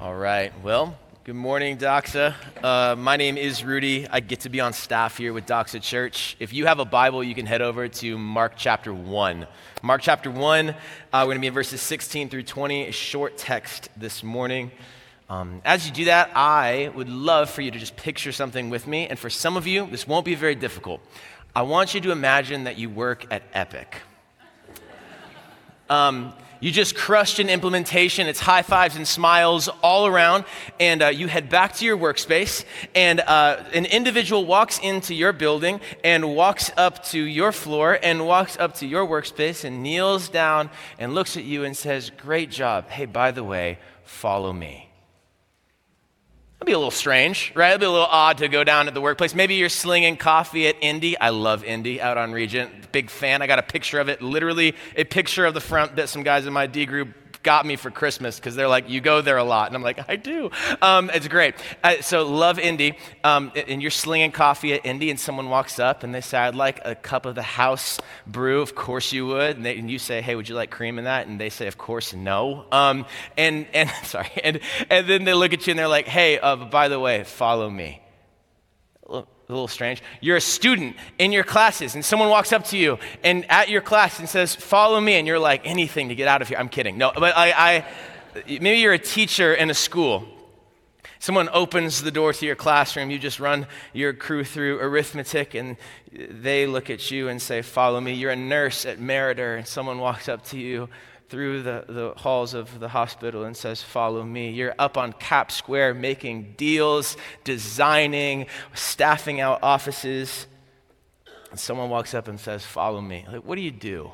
All right. Well, good morning, Doxa. Uh, my name is Rudy. I get to be on staff here with Doxa Church. If you have a Bible, you can head over to Mark chapter 1. Mark chapter 1, uh, we're going to be in verses 16 through 20, a short text this morning. Um, as you do that, I would love for you to just picture something with me. And for some of you, this won't be very difficult. I want you to imagine that you work at Epic. Um, you just crushed an implementation. It's high fives and smiles all around. And uh, you head back to your workspace, and uh, an individual walks into your building and walks up to your floor and walks up to your workspace and kneels down and looks at you and says, Great job. Hey, by the way, follow me. It'd be a little strange, right? It'd be a little odd to go down at the workplace. Maybe you're slinging coffee at Indie. I love Indie out on Regent. Big fan. I got a picture of it, literally a picture of the front that some guys in my D group got me for Christmas because they're like, you go there a lot. And I'm like, I do. Um, it's great. Uh, so, love Indie. Um, and you're slinging coffee at Indie, and someone walks up and they say, I'd like a cup of the house brew. Of course you would. And, they, and you say, Hey, would you like cream in that? And they say, Of course, no. Um, and, and, sorry. And, and then they look at you and they're like, Hey, uh, by the way, follow me a little strange. You're a student in your classes, and someone walks up to you and at your class and says, Follow me. And you're like, Anything to get out of here. I'm kidding. No, but I, I maybe you're a teacher in a school. Someone opens the door to your classroom, you just run your crew through arithmetic, and they look at you and say, Follow me. You're a nurse at Meriter, and someone walks up to you through the, the halls of the hospital and says, Follow me. You're up on Cap Square making deals, designing, staffing out offices. And someone walks up and says, Follow me. Like, what do you do?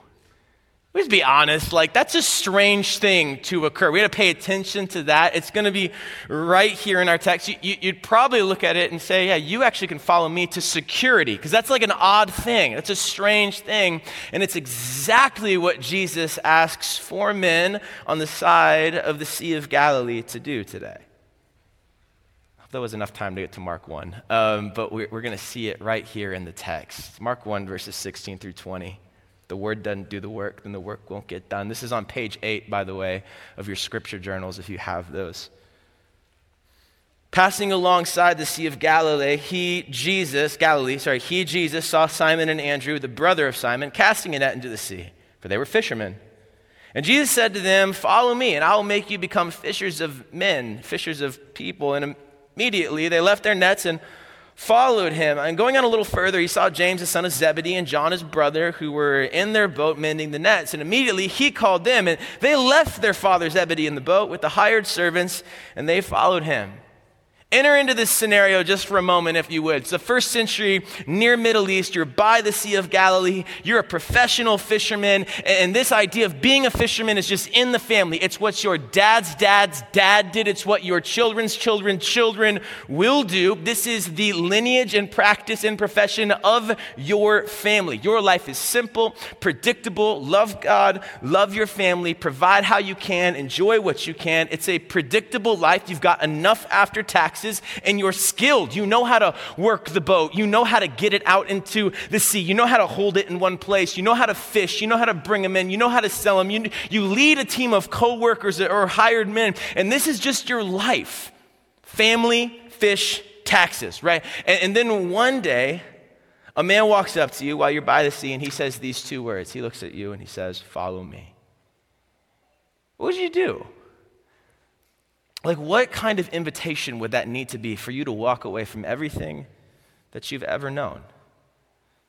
Let's be honest, like that's a strange thing to occur. We have to pay attention to that. It's going to be right here in our text. You, would probably look at it and say, yeah, you actually can follow me to security, because that's like an odd thing. That's a strange thing. And it's exactly what Jesus asks four men on the side of the Sea of Galilee to do today. That was enough time to get to Mark 1, um, but we're, we're going to see it right here in the text. Mark 1, verses 16 through 20 the word doesn't do the work, then the work won't get done. This is on page eight, by the way, of your scripture journals if you have those. Passing alongside the Sea of Galilee, he, Jesus, Galilee, sorry, he, Jesus, saw Simon and Andrew, the brother of Simon, casting a net into the sea, for they were fishermen. And Jesus said to them, Follow me, and I will make you become fishers of men, fishers of people. And immediately they left their nets and followed him. And going on a little further, he saw James, the son of Zebedee, and John, his brother, who were in their boat mending the nets. And immediately he called them, and they left their father Zebedee in the boat with the hired servants, and they followed him. Enter into this scenario just for a moment, if you would. It's the first century near Middle East. You're by the Sea of Galilee. You're a professional fisherman. And this idea of being a fisherman is just in the family. It's what your dad's dad's dad did. It's what your children's children's children will do. This is the lineage and practice and profession of your family. Your life is simple, predictable. Love God, love your family, provide how you can, enjoy what you can. It's a predictable life. You've got enough after tax and you're skilled. You know how to work the boat. You know how to get it out into the sea. You know how to hold it in one place. You know how to fish. You know how to bring them in. You know how to sell them. You, you lead a team of co-workers or hired men. And this is just your life. Family, fish, taxes, right? And, and then one day, a man walks up to you while you're by the sea and he says these two words. He looks at you and he says, Follow me. What would you do? Like, what kind of invitation would that need to be for you to walk away from everything that you've ever known,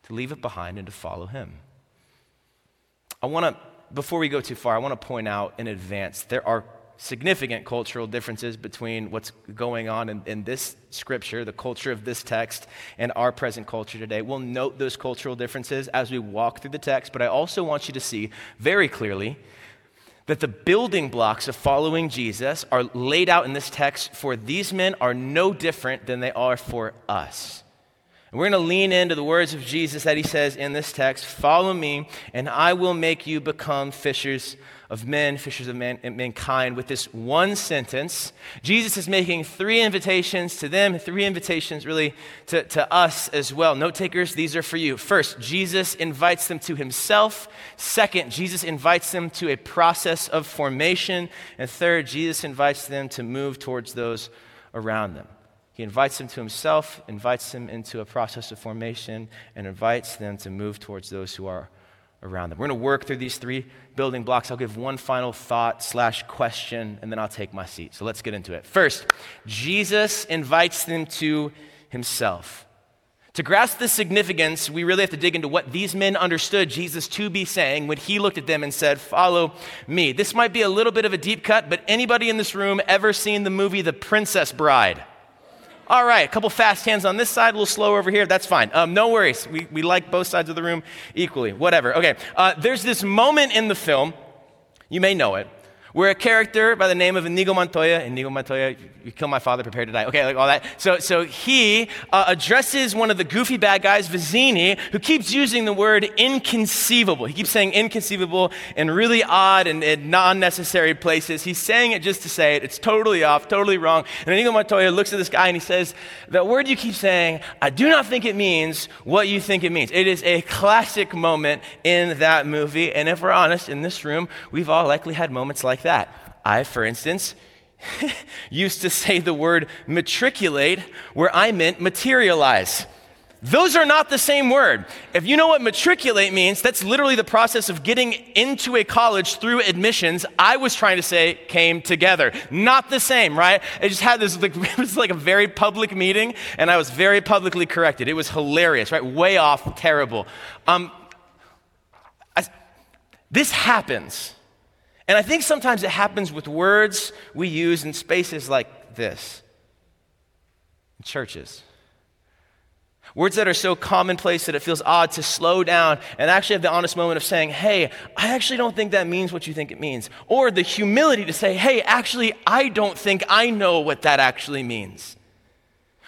to leave it behind and to follow Him? I want to, before we go too far, I want to point out in advance there are significant cultural differences between what's going on in, in, this scripture, the culture of this text, and our present culture today. We'll note those cultural differences as we walk through the text, but I also want you to see very clearly that the building blocks of following Jesus are laid out in this text for these men are no different than they are for us. And we're going to lean into the words of Jesus that he says in this text Follow me, and I will make you become fishers of men, fishers of man, mankind. With this one sentence, Jesus is making three invitations to them, three invitations really to, to us as well. Note takers, these are for you. First, Jesus invites them to himself. Second, Jesus invites them to a process of formation. And third, Jesus invites them to move towards those around them. He invites them to himself, invites them into a process of formation, and invites them to move towards those who are around them. We're going to work through these three building blocks. I'll give one final thought slash question, and then I'll take my seat. So let's get into it. First, Jesus invites them to himself. To grasp the significance, we really have to dig into what these men understood Jesus to be saying when he looked at them and said, Follow me. This might be a little bit of a deep cut, but anybody in this room ever seen the movie The Princess Bride? All right, a couple fast hands on this side, a little slow over here. That's fine. Um, no worries. We, we like both sides of the room equally. Whatever. Okay. Uh, there's this moment in the film, you may know it, where a character by the name of Inigo Montoya, Inigo Montoya, you kill my father, prepare to die. Okay, like all that. So, so he uh, addresses one of the goofy bad guys, Vizzini, who keeps using the word inconceivable. He keeps saying inconceivable in really odd and, and non necessary places. He's saying it just to say it. It's totally off, totally wrong. And Inigo Montoya looks at this guy and he says, that word you keep saying, I do not think it means what you think it means. It is a classic moment in that movie. And if we're honest, in this room, we've all likely had moments like that that. I, for instance, used to say the word matriculate where I meant materialize. Those are not the same word. If you know what matriculate means, that's literally the process of getting into a college through admissions. I was trying to say came together. Not the same, right? It just had this, like, it was like a very public meeting, and I was very publicly corrected. It was hilarious, right? Way off, terrible. Um, I, this happens. And I think sometimes it happens with words we use in spaces like this churches. Words that are so commonplace that it feels odd to slow down and actually have the honest moment of saying, hey, I actually don't think that means what you think it means. Or the humility to say, hey, actually, I don't think I know what that actually means.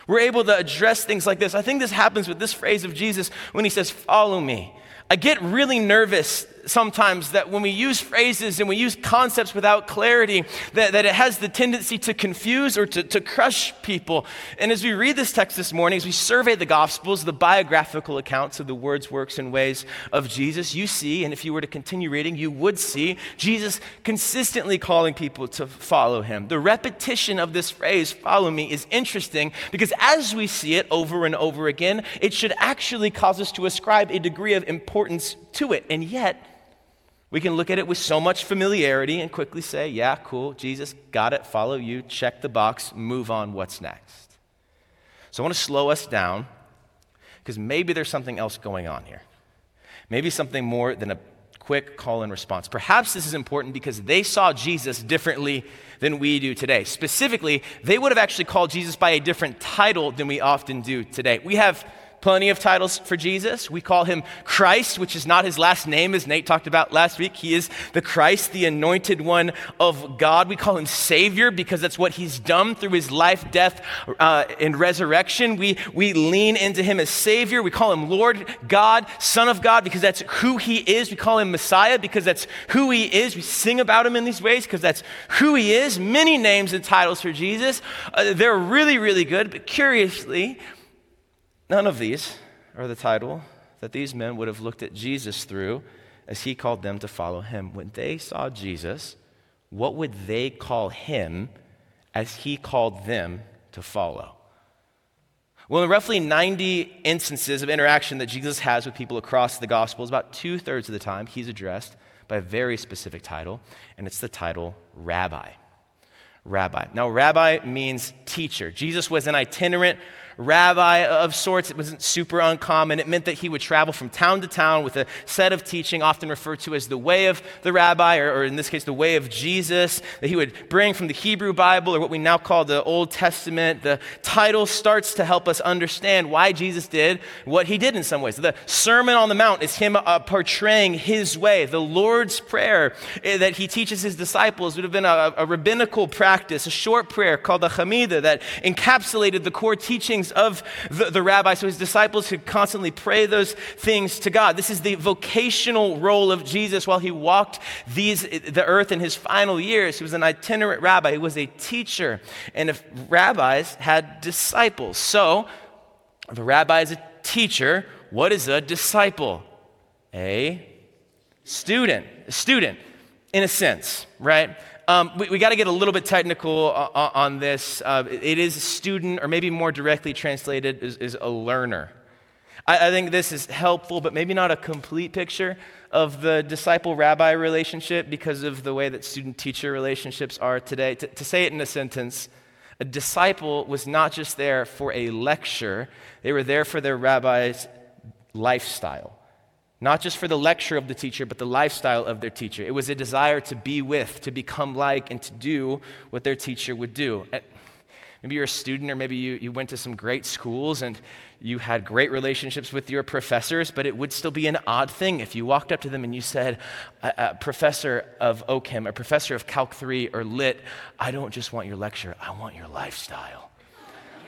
We're able to address things like this. I think this happens with this phrase of Jesus when he says, follow me. I get really nervous sometimes that when we use phrases and we use concepts without clarity, that, that it has the tendency to confuse or to, to crush people. And as we read this text this morning, as we survey the Gospels, the biographical accounts of the words, works, and ways of Jesus, you see, and if you were to continue reading, you would see Jesus consistently calling people to follow him. The repetition of this phrase, follow me, is interesting because as we see it over and over again, it should actually cause us to ascribe a degree of importance to it. And yet, we can look at it with so much familiarity and quickly say, yeah, cool, Jesus, got it, follow you, check the box, move on, what's next? So I want to slow us down because maybe there's something else going on here. Maybe something more than a quick call and response. Perhaps this is important because they saw Jesus differently than we do today. Specifically, they would have actually called Jesus by a different title than we often do today. We have plenty of titles for Jesus. We call him Christ, which is not his last name, as Nate talked about last week. He is the Christ, the anointed one of God. We call him Savior because that's what he's done through his life, death, uh, and resurrection. We, we lean into him as Savior. We call him Lord God, Son of God, because that's who he is. We call him Messiah because that's who he is. We sing about him in these ways because that's who he is. Many names and titles for Jesus. Uh, they're really, really good, but curiously, None of these are the title that these men would have looked at Jesus through as he called them to follow him. When they saw Jesus, what would they call him as he called them to follow? Well, in roughly 90 instances of interaction that Jesus has with people across the Gospels, about two thirds of the time he's addressed by a very specific title, and it's the title Rabbi. Rabbi. Now, rabbi means teacher. Jesus was an itinerant rabbi of sorts. It wasn't super uncommon. It meant that he would travel from town to town with a set of teaching, often referred to as the way of the rabbi, or, or in this case, the way of Jesus, that he would bring from the Hebrew Bible, or what we now call the Old Testament. The title starts to help us understand why Jesus did what he did in some ways. The Sermon on the Mount is him uh, portraying his way. The Lord's Prayer uh, that he teaches his disciples would have been a, a rabbinical practice, a short prayer called the Amidah that encapsulated the core teachings of the, the rabbi so his disciples could constantly pray those things to God. This is the vocational role of Jesus while he walked these, the earth in his final years. He was an itinerant rabbi, he was a teacher. And if rabbis had disciples, so the rabbi is a teacher, what is a disciple? A student. A student, in a sense, right? Um, we, we got to get a little bit technical on, on this. Uh, it is a student, or maybe more directly translated, is, is a learner. I, I, think this is helpful, but maybe not a complete picture of the disciple rabbi relationship because of the way that student teacher relationships are today. To, to say it in a sentence, a disciple was not just there for a lecture, they were there for their rabbi's lifestyle. Not just for the lecture of the teacher, but the lifestyle of their teacher. It was a desire to be with, to become like, and to do what their teacher would do. Eh, maybe you're a student, or maybe you, you went to some great schools and you had great relationships with your professors, but it would still be an odd thing if you walked up to them and you said, a, a Professor of OCHEM, a professor of Calc 3 or Lit, I don't just want your lecture, I want your lifestyle.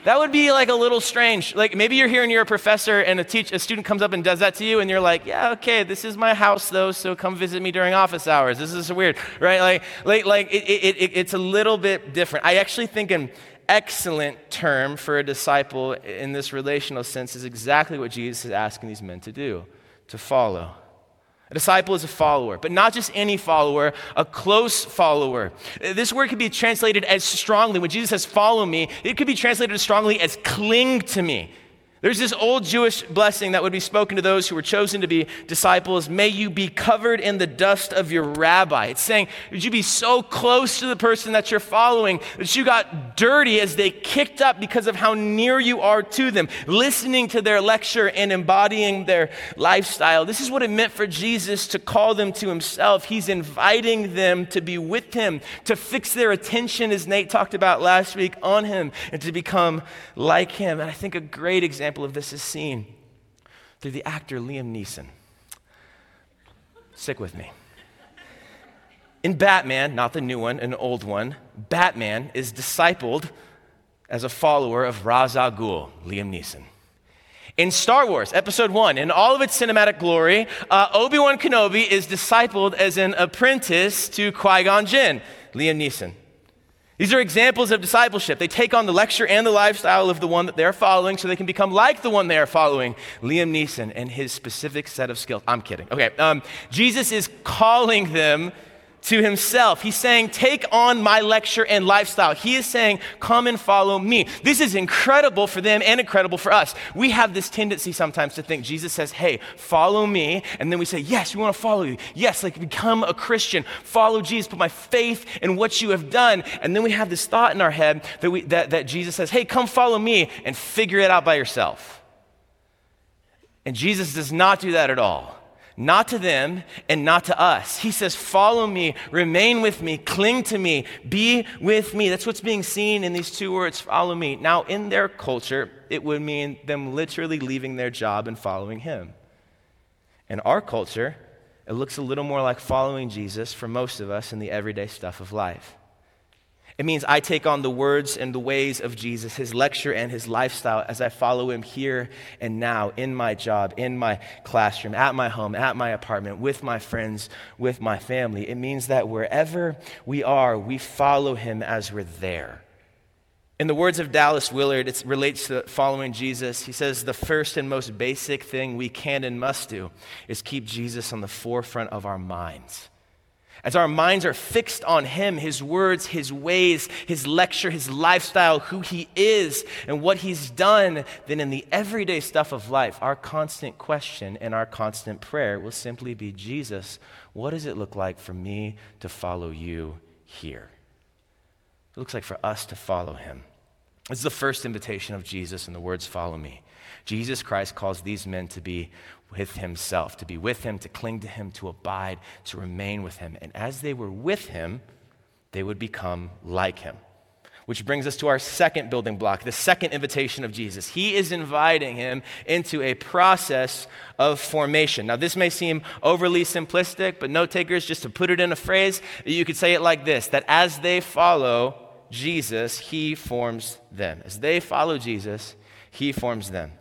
That would be like a little strange. Like maybe you're here and you're a professor and a, teach, a student comes up and does that to you and you're like, yeah, okay, this is my house though, so come visit me during office hours. This is weird, right? Like, like, like it, it, it, it's a little bit different. I actually think an excellent term for a disciple in this relational sense is exactly what Jesus is asking these men to do, to follow. A disciple is a follower, but not just any follower, a close follower. This word could be translated as strongly. When Jesus says, follow me, it could be translated as strongly as cling to me. There's this old Jewish blessing that would be spoken to those who were chosen to be disciples. May you be covered in the dust of your rabbi. It's saying, would you be so close to the person that you're following that you got dirty as they kicked up because of how near you are to them, listening to their lecture and embodying their lifestyle. This is what it meant for Jesus to call them to himself. He's inviting them to be with him, to fix their attention, as Nate talked about last week, on him, and to become like him. And I think a great example example of this is seen through the actor Liam Neeson. Stick with me. In Batman, not the new one, an old one, Batman is discipled as a follower of Ra's al Ghul, Liam Neeson. In Star Wars, Episode 1, in all of its cinematic glory, uh, Obi Wan Kenobi is discipled as an apprentice to Qui Gon Jinn, Liam Neeson. These are examples of discipleship. They take on the lecture and the lifestyle of the one that they're following so they can become like the one they are following, Liam Neeson and his specific set of skills. I'm kidding. Okay. Um, Jesus is calling them to himself. He's saying, Take on my lecture and lifestyle. He is saying, Come and follow me. This is incredible for them and incredible for us. We have this tendency sometimes to think Jesus says, Hey, follow me. And then we say, Yes, we want to follow you. Yes, like become a Christian. Follow Jesus, put my faith in what you have done. And then we have this thought in our head that, we, that, that Jesus says, Hey, come follow me and figure it out by yourself. And Jesus does not do that at all not to them and not to us. He says, Follow me, remain with me, cling to me, be with me. That's what's being seen in these two words, follow me. Now, in their culture, it would mean them literally leaving their job and following him. In our culture, it looks a little more like following Jesus for most of us in the everyday stuff of life. It means I take on the words and the ways of Jesus, his lecture and his lifestyle as I follow him here and now in my job, in my classroom, at my home, at my apartment, with my friends, with my family. It means that wherever we are, we follow him as we're there. In the words of Dallas Willard, it relates to following Jesus. He says, The first and most basic thing we can and must do is keep Jesus on the forefront of our minds. As our minds are fixed on Him, His words, His ways, His lecture, His lifestyle, who He is, and what He's done, then in the everyday stuff of life, our constant question and our constant prayer will simply be Jesus, what does it look like for me to follow you here? It looks like for us to follow Him. This is the first invitation of Jesus in the words, Follow me. Jesus Christ calls these men to be with himself, to be with him, to cling to him, to abide, to remain with him. And as they were with him, they would become like him. Which brings us to our second building block, the second invitation of Jesus. He is inviting him into a process of formation. Now, this may seem overly simplistic, but note takers, just to put it in a phrase, you could say it like this that as they follow Jesus, he forms them. As they follow Jesus, he forms them.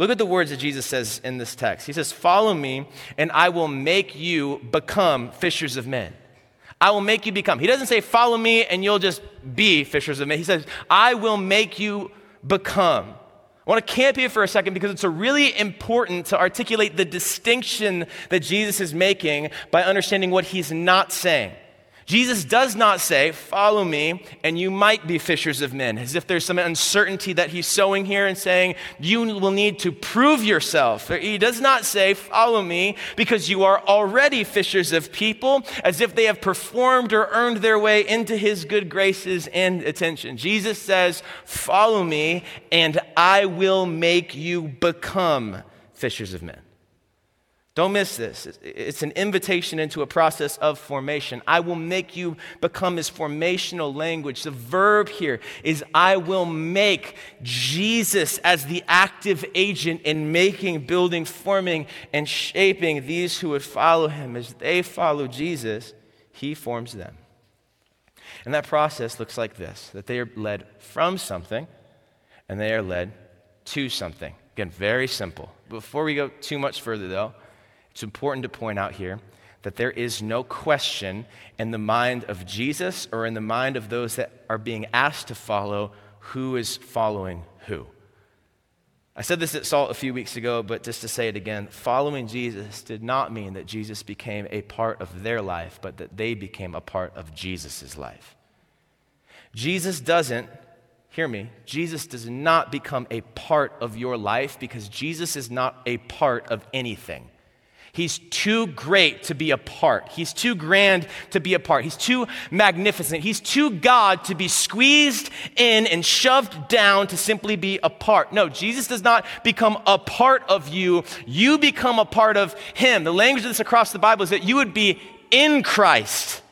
Look at the words that Jesus says in this text. He says, Follow me, and I will make you become fishers of men. I will make you become. He doesn't say, Follow me, and you'll just be fishers of men. He says, I will make you become. I want to camp here for a second because it's really important to articulate the distinction that Jesus is making by understanding what he's not saying. Jesus does not say, Follow me, and you might be fishers of men, as if there's some uncertainty that he's sowing here and saying, You will need to prove yourself. He does not say, Follow me, because you are already fishers of people, as if they have performed or earned their way into his good graces and attention. Jesus says, Follow me, and I will make you become fishers of men. Don't miss this. It's an invitation into a process of formation. I will make you become his formational language. The verb here is I will make Jesus as the active agent in making, building, forming, and shaping these who would follow him. As they follow Jesus, he forms them. And that process looks like this that they are led from something and they are led to something. Again, very simple. Before we go too much further, though, it's important to point out here that there is no question in the mind of Jesus or in the mind of those that are being asked to follow who is following who. I said this at SALT a few weeks ago, but just to say it again, following Jesus did not mean that Jesus became a part of their life, but that they became a part of Jesus' life. Jesus doesn't, hear me, Jesus does not become a part of your life because Jesus is not a part of anything. He's too great to be a part. He's too grand to be a part. He's too magnificent. He's too God to be squeezed in and shoved down to simply be a part. No, Jesus does not become a part of you. You become a part of Him. The language of this across the Bible is that you would be in Christ.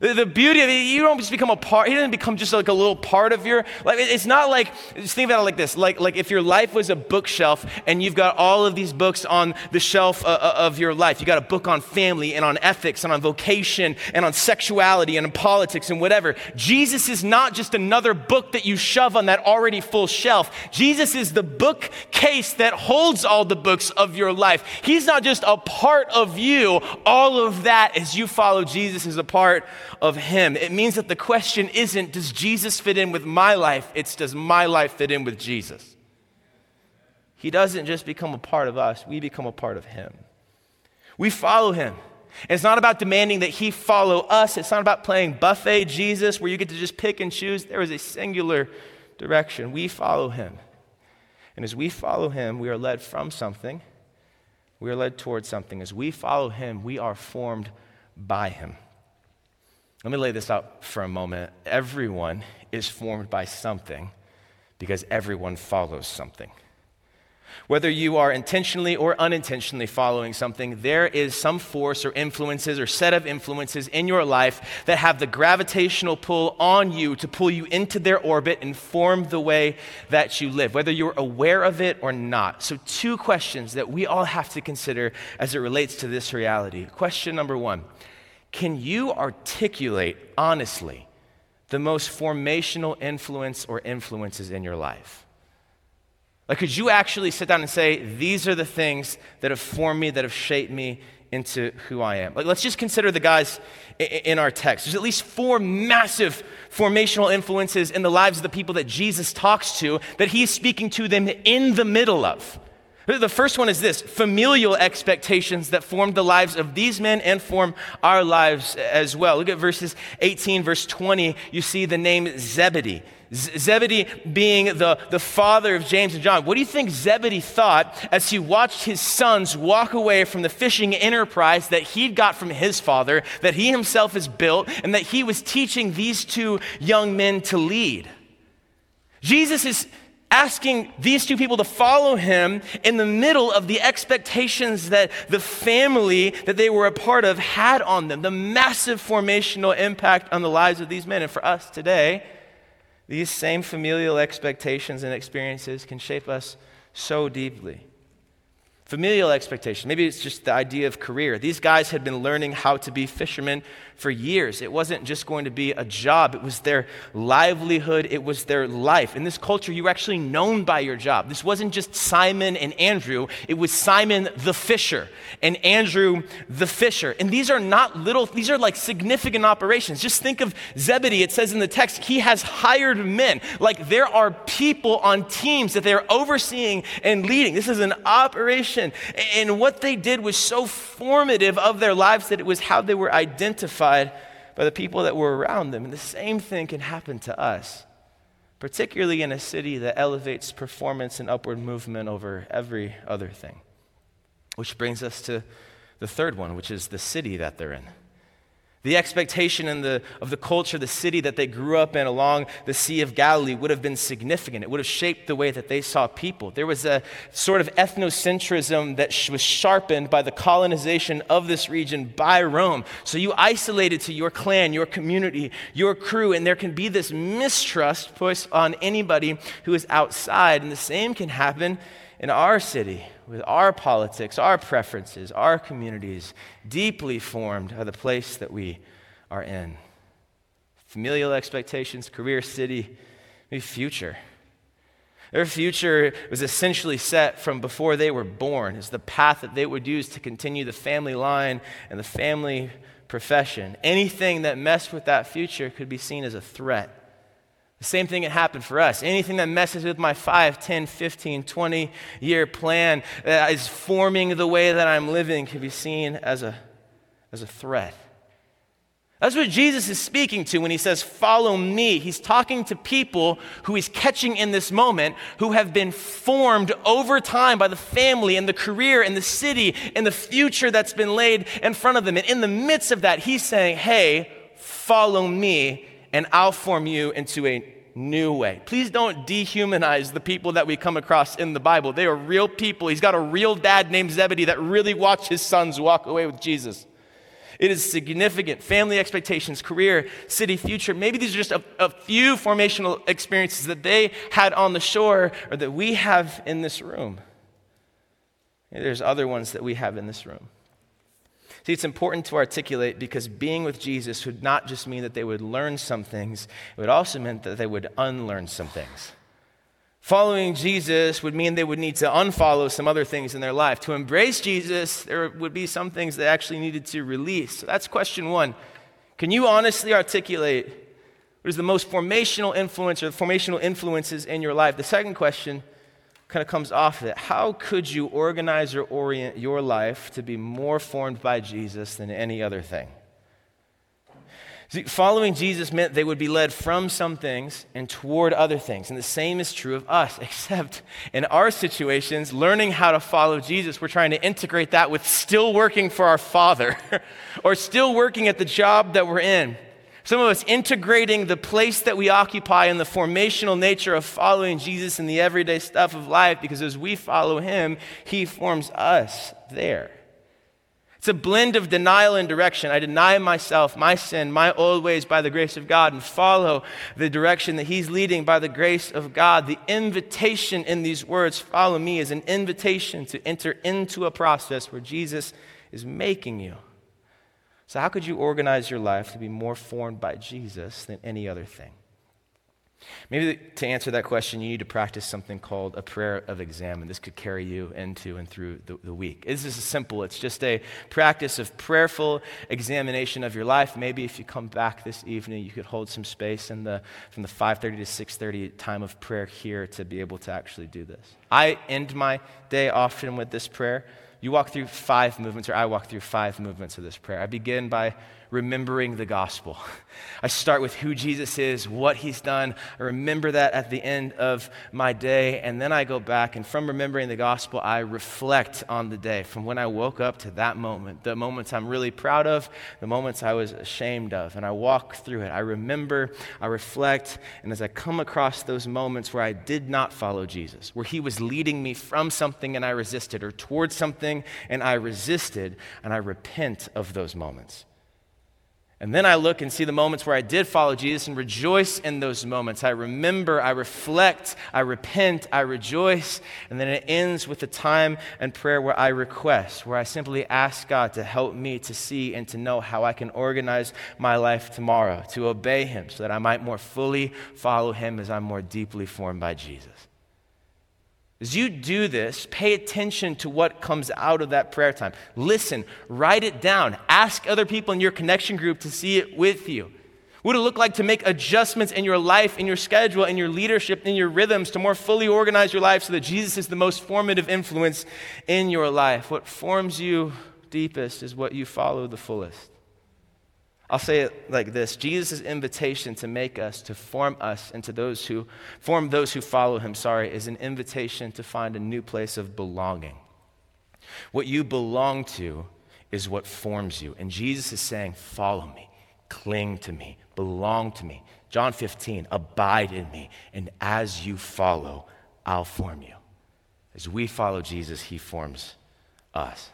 The, beauty of it, you don't just become a part, he doesn't become just like a little part of your like it's not like just think about it like this. Like like if your life was a bookshelf and you've got all of these books on the shelf uh, uh, of your life. You got a book on family and on ethics and on vocation and on sexuality and on politics and whatever. Jesus is not just another book that you shove on that already full shelf. Jesus is the bookcase that holds all the books of your life. He's not just a part of you. All of that as you follow Jesus is a part of Him. It means that the question isn't, does Jesus fit in with my life? It's, does my life fit in with Jesus? He doesn't just become a part of us, we become a part of Him. We follow Him. It's not about demanding that He follow us, it's not about playing buffet Jesus where you get to just pick and choose. There is a singular direction. We follow Him. And as we follow Him, we are led from something. We are led towards something. As we follow Him, we are formed by Him. Let me lay this out for a moment. Everyone is formed by something because everyone follows something. Whether you are intentionally or unintentionally following something, there is some force or influences or set of influences in your life that have the gravitational pull on you to pull you into their orbit and form the way that you live, whether you're aware of it or not. So, two questions that we all have to consider as it relates to this reality. Question number one can you articulate honestly the most formational influence or influences in your life? Like, could you actually sit down and say, These are the things that have formed me, that have shaped me into who I am? Like, let's just consider the guys in our text. There's at least four massive formational influences in the lives of the people that Jesus talks to that he's speaking to them in the middle of. The first one is this familial expectations that formed the lives of these men and form our lives as well. Look at verses 18, verse 20. You see the name Zebedee. Zebedee being the, the father of James and John. What do you think Zebedee thought as he watched his sons walk away from the fishing enterprise that he'd got from his father, that he himself has built, and that he was teaching these two young men to lead? Jesus is asking these two people to follow him in the middle of the expectations that the family that they were a part of had on them, the massive formational impact on the lives of these men. And for us today, these same familial expectations and experiences can shape us so deeply. Familial expectation. Maybe it's just the idea of career. These guys had been learning how to be fishermen for years. It wasn't just going to be a job, it was their livelihood, it was their life. In this culture, you were actually known by your job. This wasn't just Simon and Andrew, it was Simon the fisher and Andrew the fisher. And these are not little, these are like significant operations. Just think of Zebedee. It says in the text, he has hired men. Like there are people on teams that they're overseeing and leading. This is an operation. And what they did was so formative of their lives that it was how they were identified by the people that were around them. And the same thing can happen to us, particularly in a city that elevates performance and upward movement over every other thing. Which brings us to the third one, which is the city that they're in. The expectation in the, of the culture, the city that they grew up in along the Sea of Galilee would have been significant. It would have shaped the way that they saw people. There was a sort of ethnocentrism that was sharpened by the colonization of this region by Rome. So you isolated to your clan, your community, your crew, and there can be this mistrust pushed on anybody who is outside. And the same can happen in our city with our politics, our preferences, our communities, deeply formed by the place that we are in. Familial expectations, career, city, maybe future. Their future was essentially set from before they were born as the path that they would use to continue the family line and the family profession. Anything that messed with that future could be seen as a threat. The same thing had happened for us. Anything that messes with my 5, 10, 15, 20 year plan that is forming the way that I'm living can be seen as a, as a threat. That's what Jesus is speaking to when he says, Follow me. He's talking to people who he's catching in this moment who have been formed over time by the family and the career and the city and the future that's been laid in front of them. And in the midst of that, he's saying, Hey, follow me, and I'll form you into a new way. Please don't dehumanize the people that we come across in the Bible. They are real people. He's got a real dad named Zebedee that really watched his sons walk away with Jesus. It is significant. Family expectations, career, city, future. Maybe these are just a, a few formational experiences that they had on the shore or that we have in this room. There's other ones that we have in this room. See, it's important to articulate because being with Jesus would not just mean that they would learn some things, it would also mean that they would unlearn some things. Following Jesus would mean they would need to unfollow some other things in their life. To embrace Jesus, there would be some things they actually needed to release. So that's question one. Can you honestly articulate what is the most formational influence or the formational influences in your life? The second question kind of comes off of it. How could you organize or orient your life to be more formed by Jesus than any other thing? See, following Jesus meant they would be led from some things and toward other things. And the same is true of us, except in our situations, learning how to follow Jesus, we're trying to integrate that with still working for our Father or still working at the job that we're in some of us integrating the place that we occupy in the formational nature of following Jesus in the everyday stuff of life because as we follow him, he forms us there. It's a blend of denial and direction. I deny myself, my sin, my old ways by the grace of God, and follow the direction that He's leading by the grace of God. The invitation in these words, follow me, is an invitation to enter into a process where Jesus is making you so, how could you organize your life to be more formed by Jesus than any other thing? Maybe to answer that question, you need to practice something called a prayer of exam, and this could carry you into and through the, the week. This is simple. It's just a practice of prayerful examination of your life. Maybe if you come back this evening, you could hold some space in the, from the 5.30 to 6.30 time of prayer here to be able to actually do this. I end my day often with this prayer. You walk through five movements, or I walk through five movements of this prayer. I begin by remembering the gospel. I start with who Jesus is, what he's done. I remember that at the end of my day, and then I go back, and from remembering the gospel, I reflect on the day, from when I woke up to that moment, the moments I'm really proud of, the moments I was ashamed of, and I walk through it. I remember, I reflect, and as I come across those moments where I did not follow Jesus, where he was leading me from something and I resisted, or towards something and I resisted, and I repent of those moments. And then I look and see the moments where I did follow Jesus and rejoice in those moments. I remember, I reflect, I repent, I rejoice. And then it ends with a time and prayer where I request, where I simply ask God to help me to see and to know how I can organize my life tomorrow, to obey Him, so that I might more fully follow Him as I'm more deeply formed by Jesus. As you do this, pay attention to what comes out of that prayer time. Listen, write it down. Ask other people in your connection group to see it with you. What would it look like to make adjustments in your life, in your schedule, in your leadership, in your rhythms to more fully organize your life so that Jesus is the most formative influence in your life? What forms you deepest is what you follow the fullest. I'll say it like this Jesus' invitation to make us, to form us into those who form those who follow him, sorry, is an invitation to find a new place of belonging. What you belong to is what forms you. And Jesus is saying, Follow me, cling to me, belong to me. John 15, abide in me, and as you follow, I'll form you. As we follow Jesus, he forms us.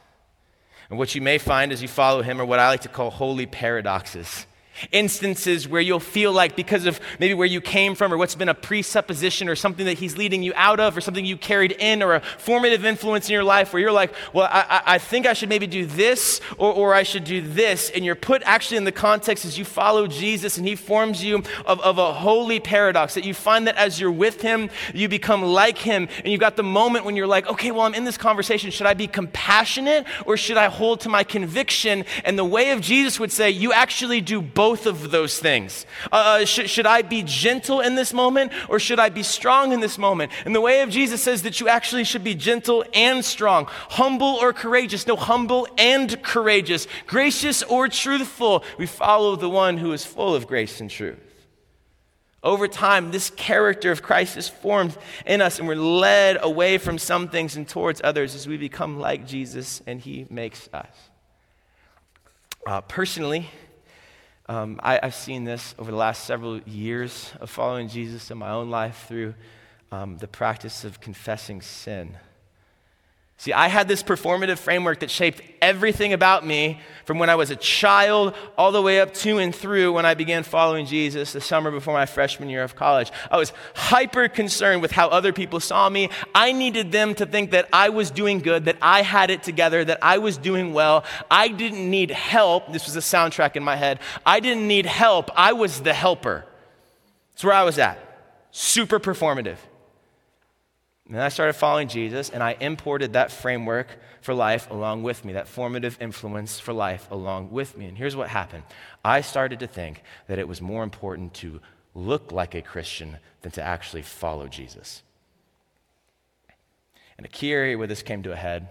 And what you may find as you follow him are what I like to call holy paradoxes. Instances where you'll feel like, because of maybe where you came from, or what's been a presupposition, or something that he's leading you out of, or something you carried in, or a formative influence in your life, where you're like, well, I, I think I should maybe do this, or, or I should do this. And you're put actually in the context as you follow Jesus, and he forms you of, of a holy paradox, that you find that as you're with him, you become like him. And you've got the moment when you're like, okay, well, I'm in this conversation. Should I be compassionate, or should I hold to my conviction? And the way of Jesus would say, you actually do both both of those things. Uh, uh should, should I be gentle in this moment or should I be strong in this moment? And the way of Jesus says that you actually should be gentle and strong, humble or courageous. No, humble and courageous, gracious or truthful. We follow the one who is full of grace and truth. Over time, this character of Christ is formed in us, and we're led away from some things and towards others as we become like Jesus and he makes us. Uh, personally, um, I, have seen this over the last several years of following Jesus in my own life through um, the practice of confessing sin. See, I had this performative framework that shaped everything about me from when I was a child all the way up to and through when I began following Jesus the summer before my freshman year of college. I was hyper concerned with how other people saw me. I needed them to think that I was doing good, that I had it together, that I was doing well. I didn't need help. This was a soundtrack in my head. I didn't need help. I was the helper. That's where I was at. Super performative. And then I started following Jesus, and I imported that framework for life along with me, that formative influence for life along with me. And here's what happened I started to think that it was more important to look like a Christian than to actually follow Jesus. And a key area where this came to a head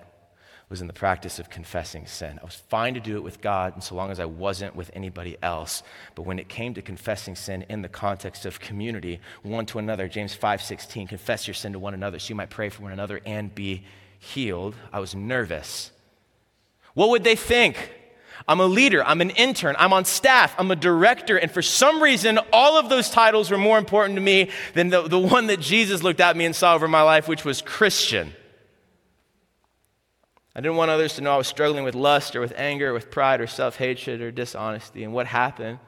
was in the practice of confessing sin. I was fine to do it with God, and so long as I wasn't with anybody else. But when it came to confessing sin in the context of community, one to another, James 5:16, confess your sin to one another, so you might pray for one another and be healed. I was nervous. What would they think? I'm a leader, I'm an intern, I'm on staff, I'm a director, and for some reason, all of those titles were more important to me than the, the one that Jesus looked at me and saw over my life, which was Christian. I didn't want others to know I was struggling with lust or with anger or with pride or self hatred or dishonesty. And what happened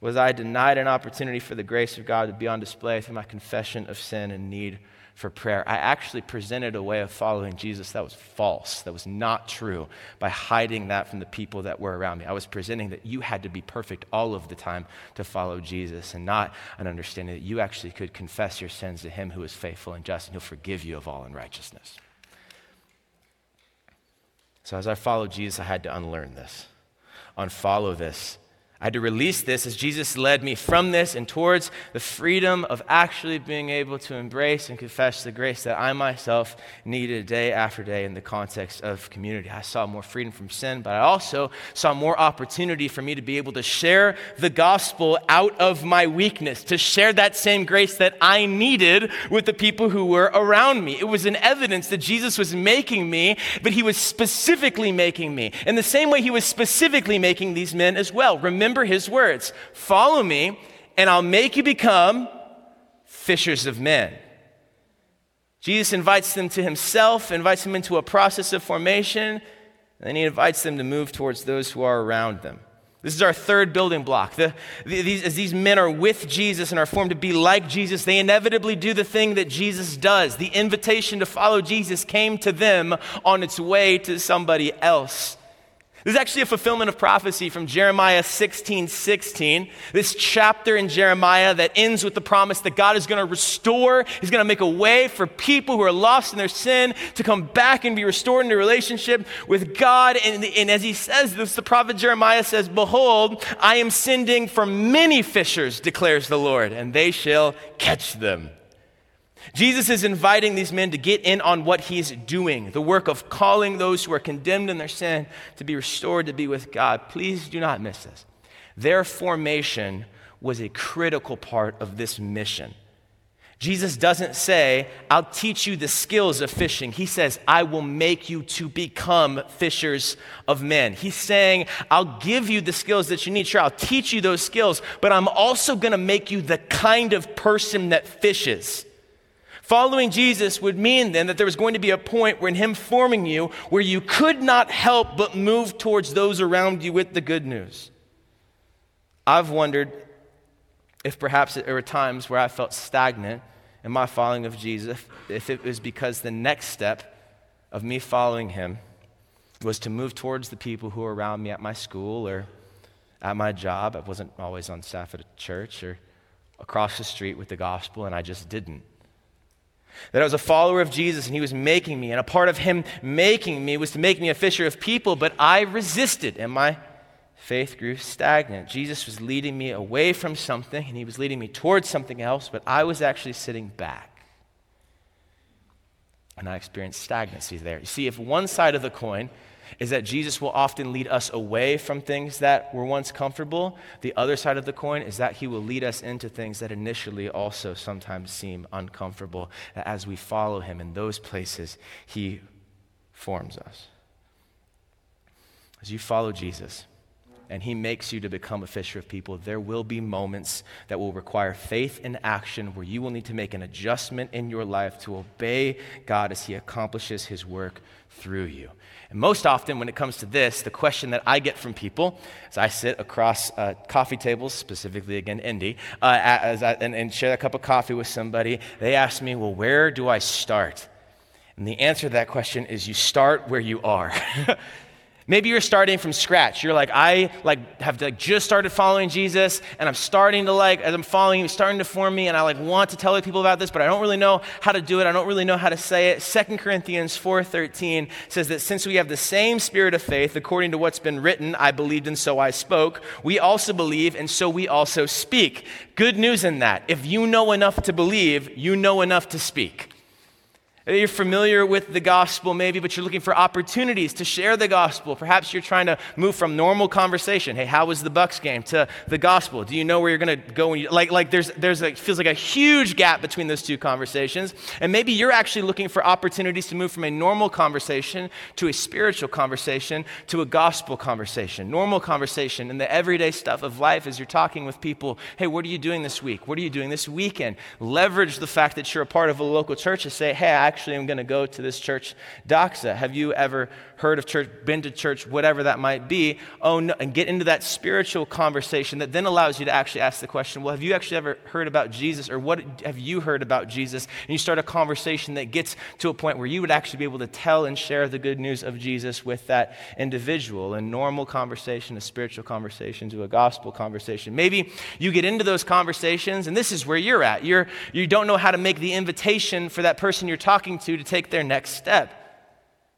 was I denied an opportunity for the grace of God to be on display through my confession of sin and need for prayer. I actually presented a way of following Jesus that was false, that was not true, by hiding that from the people that were around me. I was presenting that you had to be perfect all of the time to follow Jesus, and not an understanding that you actually could confess your sins to Him who is faithful and just, and He'll forgive you of all unrighteousness. So as I followed Jesus, I had to unlearn this, unfollow this, I had to release this as Jesus led me from this and towards the freedom of actually being able to embrace and confess the grace that I myself needed day after day in the context of community. I saw more freedom from sin, but I also saw more opportunity for me to be able to share the gospel out of my weakness, to share that same grace that I needed with the people who were around me. It was an evidence that Jesus was making me, but he was specifically making me. In the same way, he was specifically making these men as well. Remember remember his words Follow me, and I'll make you become fishers of men. Jesus invites them to himself, invites them into a process of formation, and then he invites them to move towards those who are around them. This is our third building block. The, the, these, as these men are with Jesus and are formed to be like Jesus, they inevitably do the thing that Jesus does. The invitation to follow Jesus came to them on its way to somebody else. This is actually a fulfillment of prophecy from Jeremiah 16 16. This chapter in Jeremiah that ends with the promise that God is going to restore, He's going to make a way for people who are lost in their sin to come back and be restored into relationship with God. And, and as He says this, the prophet Jeremiah says, Behold, I am sending for many fishers, declares the Lord, and they shall catch them. Jesus is inviting these men to get in on what he's doing, the work of calling those who are condemned in their sin to be restored to be with God. Please do not miss this. Their formation was a critical part of this mission. Jesus doesn't say, I'll teach you the skills of fishing. He says, I will make you to become fishers of men. He's saying, I'll give you the skills that you need. Sure, I'll teach you those skills, but I'm also going to make you the kind of person that fishes. Following Jesus would mean then that there was going to be a point where in Him forming you where you could not help but move towards those around you with the good news. I've wondered if perhaps there were times where I felt stagnant in my following of Jesus, if it was because the next step of me following Him was to move towards the people who were around me at my school or at my job. I wasn't always on staff at a church or across the street with the gospel, and I just didn't. That I was a follower of Jesus and he was making me. And a part of him making me was to make me a fisher of people, but I resisted and my faith grew stagnant. Jesus was leading me away from something and he was leading me towards something else, but I was actually sitting back. And I experienced stagnancy there. You see, if one side of the coin is that Jesus will often lead us away from things that were once comfortable. The other side of the coin is that he will lead us into things that initially also sometimes seem uncomfortable. As we follow him in those places, he forms us. As you follow Jesus, and He makes you to become a fisher of people, there will be moments that will require faith and action where you will need to make an adjustment in your life to obey God as He accomplishes His work through you. And most often, when it comes to this, the question that I get from people as I sit across uh, coffee tables, specifically again, Indie, uh, as I, and, and share a cup of coffee with somebody, they ask me, Well, where do I start? And the answer to that question is you start where you are. Maybe you're starting from scratch. You're like, I like have like just started following Jesus, and I'm starting to like, as I'm following him, starting to form me, and I like want to tell other people about this, but I don't really know how to do it. I don't really know how to say it. Second Corinthians 4:13 says that since we have the same spirit of faith, according to what's been written, I believed and so I spoke, we also believe and so we also speak. Good news in that. If you know enough to believe, you know enough to speak. You're familiar with the gospel, maybe, but you're looking for opportunities to share the gospel. Perhaps you're trying to move from normal conversation. Hey, how was the Bucks game? To the gospel. Do you know where you're going to go? When you, like, like there's, there's a, feels like a huge gap between those two conversations. And maybe you're actually looking for opportunities to move from a normal conversation to a spiritual conversation to a gospel conversation. Normal conversation and the everyday stuff of life as you're talking with people. Hey, what are you doing this week? What are you doing this weekend? Leverage the fact that you're a part of a local church to say, hey, I actually am going to go to this church, Doxa. Have you ever heard of church, been to church, whatever that might be? Oh, no, and get into that spiritual conversation that then allows you to actually ask the question, well, have you actually ever heard about Jesus or what have you heard about Jesus? And you start a conversation that gets to a point where you would actually be able to tell and share the good news of Jesus with that individual. A normal conversation, a spiritual conversation to a gospel conversation. Maybe you get into those conversations and this is where you're at. You're, you don't know how to make the invitation for that person you're talking to to take their next step,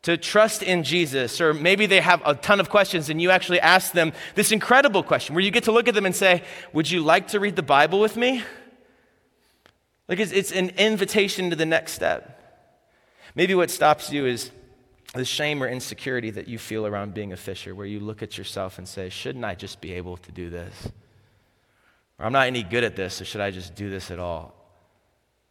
to trust in Jesus. Or maybe they have a ton of questions and you actually ask them this incredible question where you get to look at them and say, Would you like to read the Bible with me? Like it's, it's an invitation to the next step. Maybe what stops you is the shame or insecurity that you feel around being a fisher, where you look at yourself and say, Shouldn't I just be able to do this? Or I'm not any good at this, so should I just do this at all?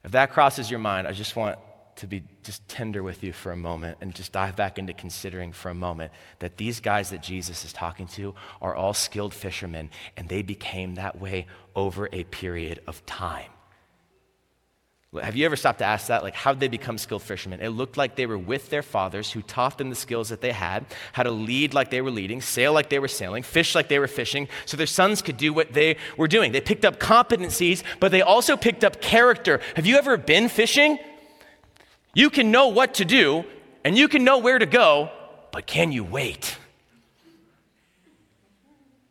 If that crosses your mind, I just want to be just tender with you for a moment and just dive back into considering for a moment that these guys that Jesus is talking to are all skilled fishermen, and they became that way over a period of time. Have you ever stopped to ask that? Like, how did they become skilled fishermen? It looked like they were with their fathers who taught them the skills that they had, how to lead like they were leading, sail like they were sailing, fish like they were fishing, so their sons could do what they were doing. They picked up competencies, but they also picked up character. Have you ever been fishing? You can know what to do and you can know where to go, but can you wait?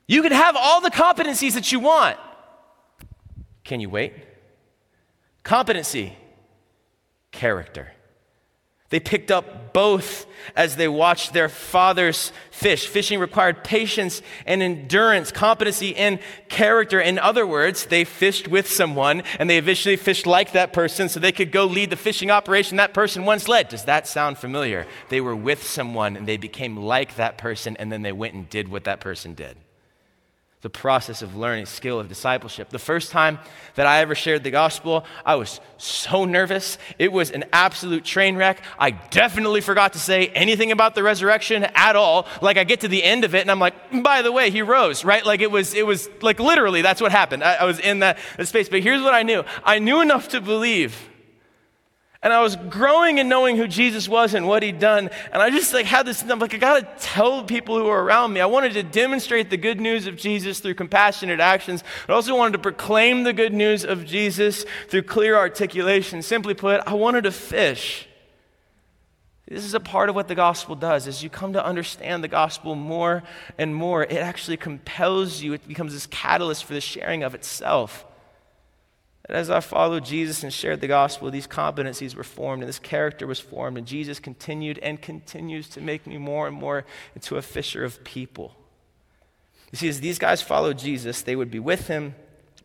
You can have all the competencies that you want. Can you wait? Competency, character. They picked up both as they watched their fathers fish. Fishing required patience and endurance, competency and character. In other words, they fished with someone and they eventually fished like that person so they could go lead the fishing operation that person once led. Does that sound familiar? They were with someone and they became like that person and then they went and did what that person did the process of learning, skill of discipleship. The first time that I ever shared the gospel, I was so nervous. It was an absolute train wreck. I definitely forgot to say anything about the resurrection at all. Like I get to the end of it and I'm like, by the way, he rose, right? Like it was, it was like literally that's what happened. I, I was in that, that space. But here's what I knew. I knew enough to believe and I was growing in knowing who Jesus was and what he'd done. And I just like had this, I'm like, I gotta tell people who are around me. I wanted to demonstrate the good news of Jesus through compassionate actions, but I also wanted to proclaim the good news of Jesus through clear articulation. Simply put, I wanted to fish. This is a part of what the gospel does. As you come to understand the gospel more and more, it actually compels you. It becomes this catalyst for the sharing of itself. As I followed Jesus and shared the gospel, these competencies were formed and this character was formed, and Jesus continued and continues to make me more and more into a fisher of people. You see, as these guys followed Jesus, they would be with him,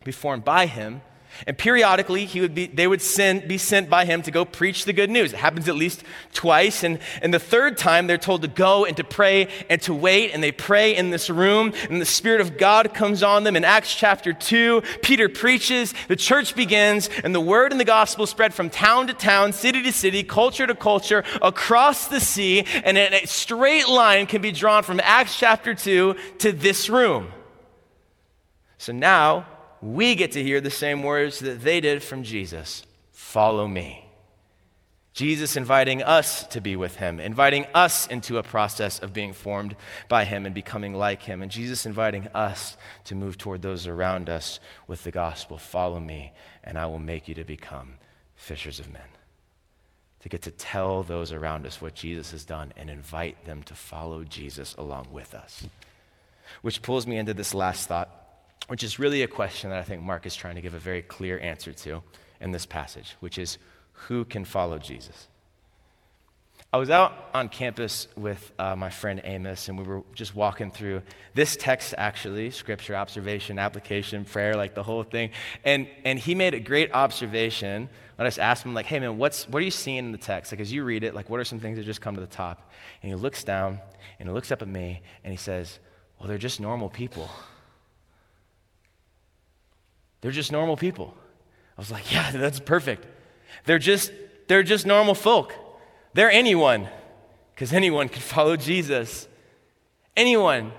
be formed by him, and periodically, he would be, they would send, be sent by him to go preach the good news. It happens at least twice. And, and the third time, they're told to go and to pray and to wait. And they pray in this room, and the Spirit of God comes on them. In Acts chapter 2, Peter preaches, the church begins, and the word and the gospel spread from town to town, city to city, culture to culture, across the sea. And a straight line can be drawn from Acts chapter 2 to this room. So now, we get to hear the same words that they did from Jesus follow me. Jesus inviting us to be with him, inviting us into a process of being formed by him and becoming like him, and Jesus inviting us to move toward those around us with the gospel follow me, and I will make you to become fishers of men. To get to tell those around us what Jesus has done and invite them to follow Jesus along with us. Which pulls me into this last thought which is really a question that I think Mark is trying to give a very clear answer to in this passage, which is who can follow Jesus? I was out on campus with uh, my friend Amos, and we were just walking through this text, actually scripture, observation, application, prayer, like the whole thing. And, and he made a great observation. I just asked him, like, hey, man, what's, what are you seeing in the text? Like, as you read it, like, what are some things that just come to the top? And he looks down and he looks up at me and he says, well, they're just normal people. They're just normal people. I was like, yeah, that's perfect. They're just, they're just normal folk. They're anyone, because anyone can follow Jesus. Anyone.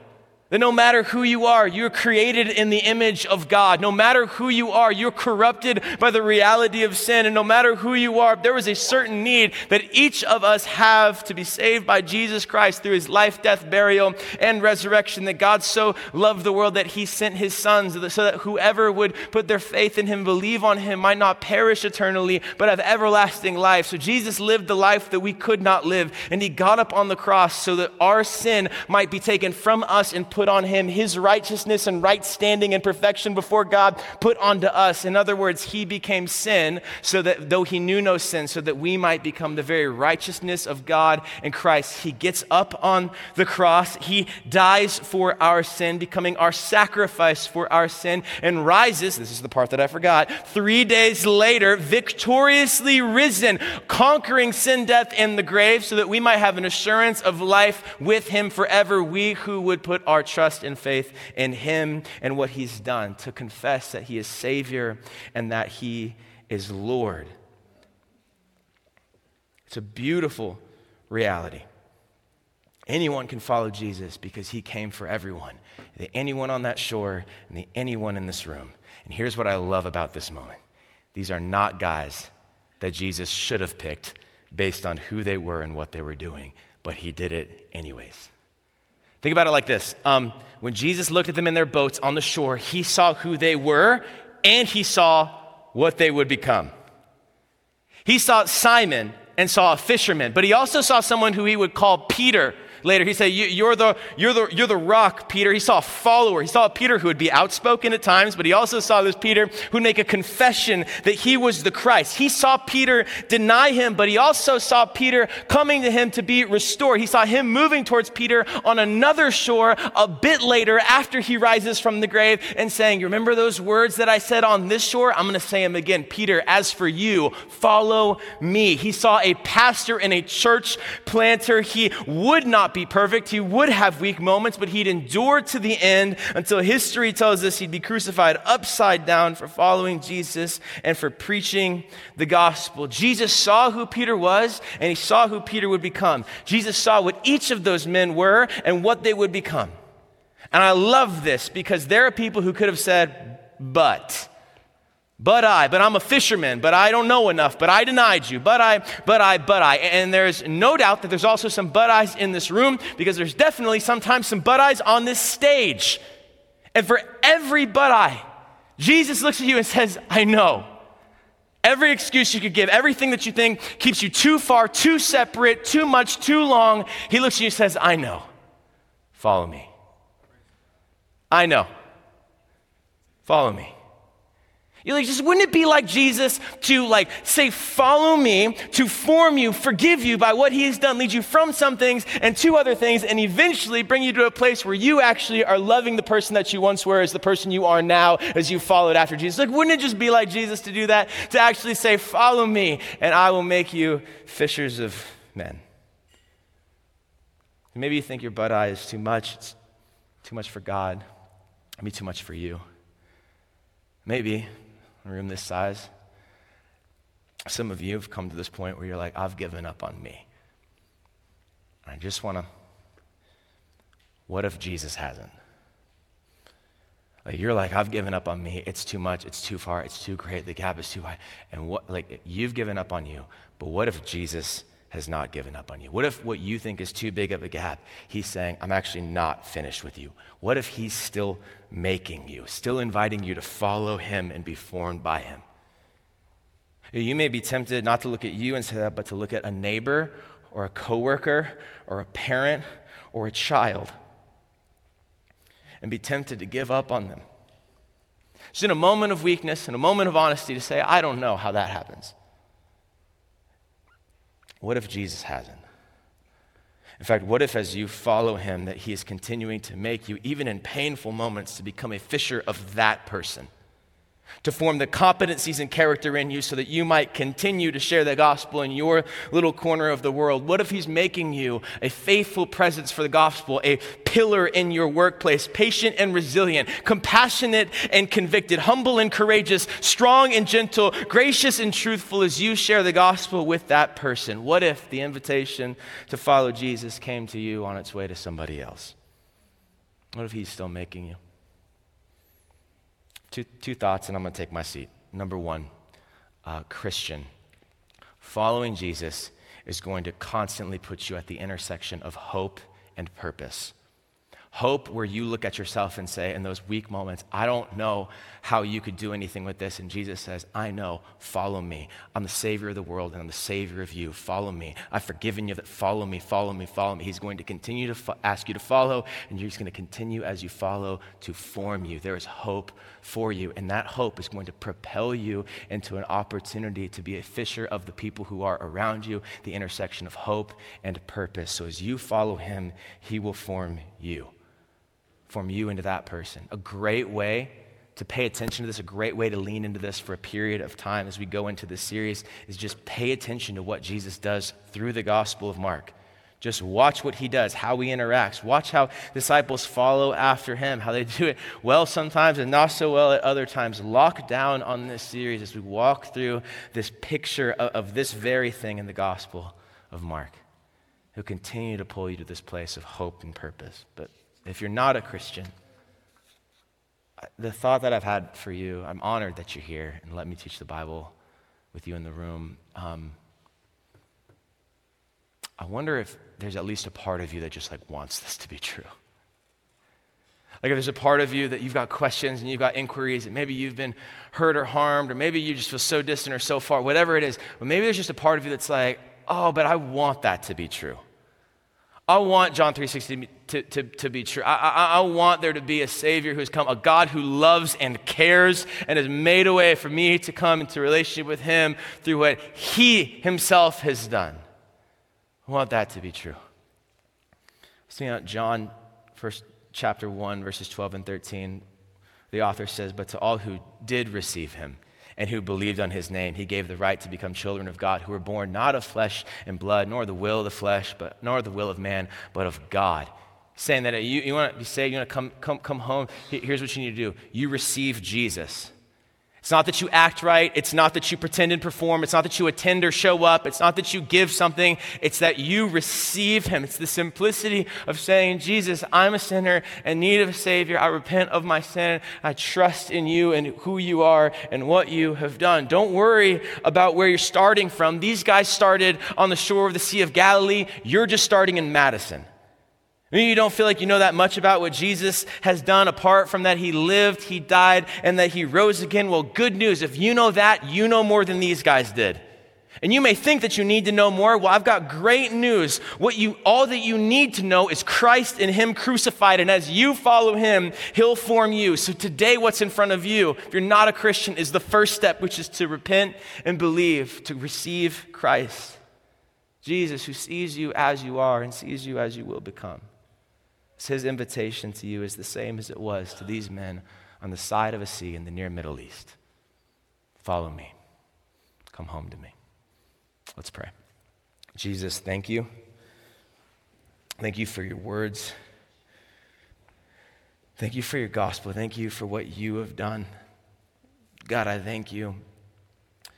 That no matter who you are, you're created in the image of God. No matter who you are, you're corrupted by the reality of sin. And no matter who you are, there is a certain need that each of us have to be saved by Jesus Christ through his life, death, burial, and resurrection. That God so loved the world that he sent his sons so that whoever would put their faith in him, believe on him, might not perish eternally, but have everlasting life. So Jesus lived the life that we could not live. And he got up on the cross so that our sin might be taken from us and put put on him, his righteousness and right standing and perfection before God put onto us. In other words, he became sin so that though he knew no sin, so that we might become the very righteousness of God in Christ. He gets up on the cross, he dies for our sin, becoming our sacrifice for our sin, and rises. This is the part that I forgot. Three days later, victoriously risen, conquering sin, death, and the grave, so that we might have an assurance of life with him forever. We who would put our trust and faith in Him and what He's done, to confess that He is Savior and that He is Lord. It's a beautiful reality. Anyone can follow Jesus because He came for everyone, the anyone on that shore and the anyone in this room. And here's what I love about this moment these are not guys that Jesus should have picked based on who they were and what they were doing, but he did it anyways. Think about it like this um, when Jesus looked at them in their boats on the shore, he saw who they were and he saw what they would become. He saw Simon and saw a fisherman, but he also saw someone who he would call Peter later. He said, you're the, you're, the, you're the rock, Peter. He saw a follower. He saw a Peter who would be outspoken at times, but he also saw this Peter who would make a confession that he was the Christ. He saw Peter deny him, but he also saw Peter coming to him to be restored. He saw him moving towards Peter on another shore a bit later after he rises from the grave and saying, Remember those words that I said on this shore? I'm going to say them again. Peter, as for you, follow me. He saw a pastor and a church planter. He would not be perfect. He would have weak moments, but he'd endure to the end until history tells us he'd be crucified upside down for following Jesus and for preaching the gospel. Jesus saw who Peter was and he saw who Peter would become. Jesus saw what each of those men were and what they would become. And I love this because there are people who could have said, but. But I, but I'm a fisherman, but I don't know enough, but I denied you, but I, but I, but I. And there's no doubt that there's also some but I's in this room because there's definitely sometimes some but I's on this stage. And for every but I, Jesus looks at you and says, I know. Every excuse you could give, everything that you think keeps you too far, too separate, too much, too long, he looks at you and says, I know. Follow me. I know. Follow me. You're like, just wouldn't it be like Jesus to like say, follow me, to form you, forgive you by what he has done, lead you from some things and to other things, and eventually bring you to a place where you actually are loving the person that you once were as the person you are now as you followed after Jesus. Like, wouldn't it just be like Jesus to do that? To actually say, follow me, and I will make you fishers of men. Maybe you think your but I is too much. It's too much for God. Maybe too much for you. Maybe a room this size. Some of you have come to this point where you're like, I've given up on me. I just want to, what if Jesus hasn't? Like you're like, I've given up on me. It's too much. It's too far. It's too great. The gap is too wide. And what, like, you've given up on you. But what if Jesus has not given up on you? What if what you think is too big of a gap, he's saying, I'm actually not finished with you? What if he's still making you, still inviting you to follow him and be formed by him? You may be tempted not to look at you and say that, but to look at a neighbor or a coworker or a parent or a child and be tempted to give up on them. Just in a moment of weakness, in a moment of honesty, to say, I don't know how that happens. What if Jesus hasn't? In fact, what if as you follow him, that he is continuing to make you, even in painful moments, to become a fisher of that person? To form the competencies and character in you so that you might continue to share the gospel in your little corner of the world? What if He's making you a faithful presence for the gospel, a pillar in your workplace, patient and resilient, compassionate and convicted, humble and courageous, strong and gentle, gracious and truthful as you share the gospel with that person? What if the invitation to follow Jesus came to you on its way to somebody else? What if He's still making you? Two, two thoughts, and I'm going to take my seat. Number one, uh, Christian. Following Jesus is going to constantly put you at the intersection of hope and purpose. Hope, where you look at yourself and say, in those weak moments, I don't know how you could do anything with this. And Jesus says, I know, follow me. I'm the Savior of the world and I'm the Savior of you. Follow me. I've forgiven you that follow me, follow me, follow me. He's going to continue to fo- ask you to follow, and you're just going to continue as you follow to form you. There is hope for you, and that hope is going to propel you into an opportunity to be a fisher of the people who are around you, the intersection of hope and purpose. So as you follow Him, He will form you form you into that person. A great way to pay attention to this, a great way to lean into this for a period of time as we go into this series is just pay attention to what Jesus does through the Gospel of Mark. Just watch what he does, how he interacts. Watch how disciples follow after him, how they do it well sometimes and not so well at other times. Lock down on this series as we walk through this picture of, of this very thing in the Gospel of Mark. He'll continue to pull you to this place of hope and purpose. But if you're not a Christian, the thought that I've had for you, I'm honored that you're here and let me teach the Bible with you in the room. Um, I wonder if there's at least a part of you that just like wants this to be true. Like if there's a part of you that you've got questions and you've got inquiries, and maybe you've been hurt or harmed, or maybe you just feel so distant or so far, whatever it is, but maybe there's just a part of you that's like, oh, but I want that to be true. I want John 3.16 to, to, to be true. I, I, I want there to be a Savior who's come, a God who loves and cares and has made a way for me to come into relationship with Him through what He Himself has done. I want that to be true. Seeing out John, first chapter 1, verses 12 and 13, the author says, But to all who did receive Him, and who believed on his name. He gave the right to become children of God, who were born not of flesh and blood, nor the will of the flesh, but nor the will of man, but of God. Saying that you, you want to be saved, you want to come, come, come home, here's what you need to do. You receive Jesus. It's not that you act right. It's not that you pretend and perform. It's not that you attend or show up. It's not that you give something. It's that you receive Him. It's the simplicity of saying, Jesus, I'm a sinner in need of a Savior. I repent of my sin. I trust in you and who you are and what you have done. Don't worry about where you're starting from. These guys started on the shore of the Sea of Galilee. You're just starting in Madison. Maybe you don't feel like you know that much about what Jesus has done apart from that he lived, he died, and that he rose again. Well, good news. If you know that, you know more than these guys did. And you may think that you need to know more. Well, I've got great news. What you all that you need to know is Christ and him crucified and as you follow him, he'll form you. So today what's in front of you, if you're not a Christian, is the first step which is to repent and believe, to receive Christ. Jesus who sees you as you are and sees you as you will become. His invitation to you is the same as it was to these men on the side of a sea in the near Middle East. Follow me. Come home to me. Let's pray. Jesus, thank you. Thank you for your words. Thank you for your gospel. Thank you for what you have done. God, I thank you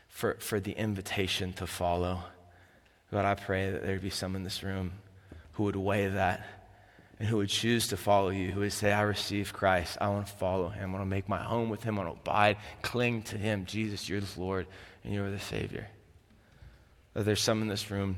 for, for the invitation to follow. God, I pray that there'd be some in this room who would weigh that and who would choose to follow you, who would say, I receive Christ. I want to follow him. I want to make my home with him. I want to abide, cling to him. Jesus, you're the Lord and you're the Savior. There's some in this room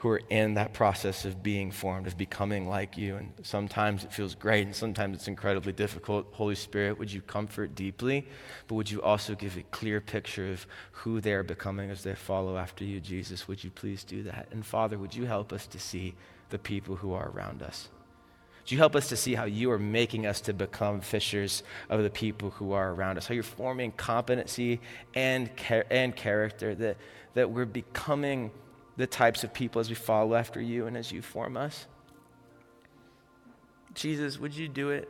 who are in that process of being formed, of becoming like you. And sometimes it feels great and sometimes it's incredibly difficult. Holy Spirit, would you comfort deeply, but would you also give a clear picture of who they are becoming as they follow after you, Jesus? Would you please do that? And Father, would you help us to see the people who are around us. Would you help us to see how you are making us to become fishers of the people who are around us? How you're forming competency and, char- and character, that, that we're becoming the types of people as we follow after you and as you form us? Jesus, would you do it?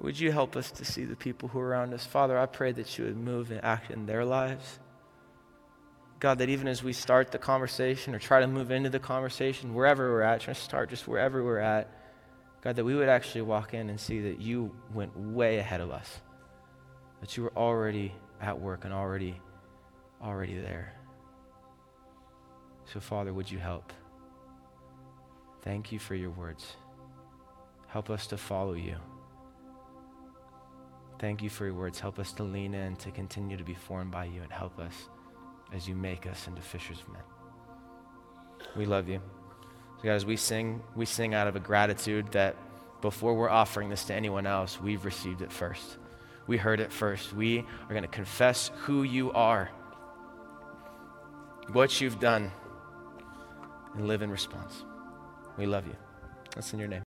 Would you help us to see the people who are around us? Father, I pray that you would move and act in their lives. God, that even as we start the conversation or try to move into the conversation, wherever we're at, try to start just wherever we're at, God, that we would actually walk in and see that you went way ahead of us, that you were already at work and already, already there. So, Father, would you help? Thank you for your words. Help us to follow you. Thank you for your words. Help us to lean in, to continue to be formed by you, and help us as you make us into fishers of men. We love you. So, guys, we sing, we sing out of a gratitude that before we're offering this to anyone else, we've received it first. We heard it first. We are going to confess who you are, what you've done, and live in response. We love you. That's in your name.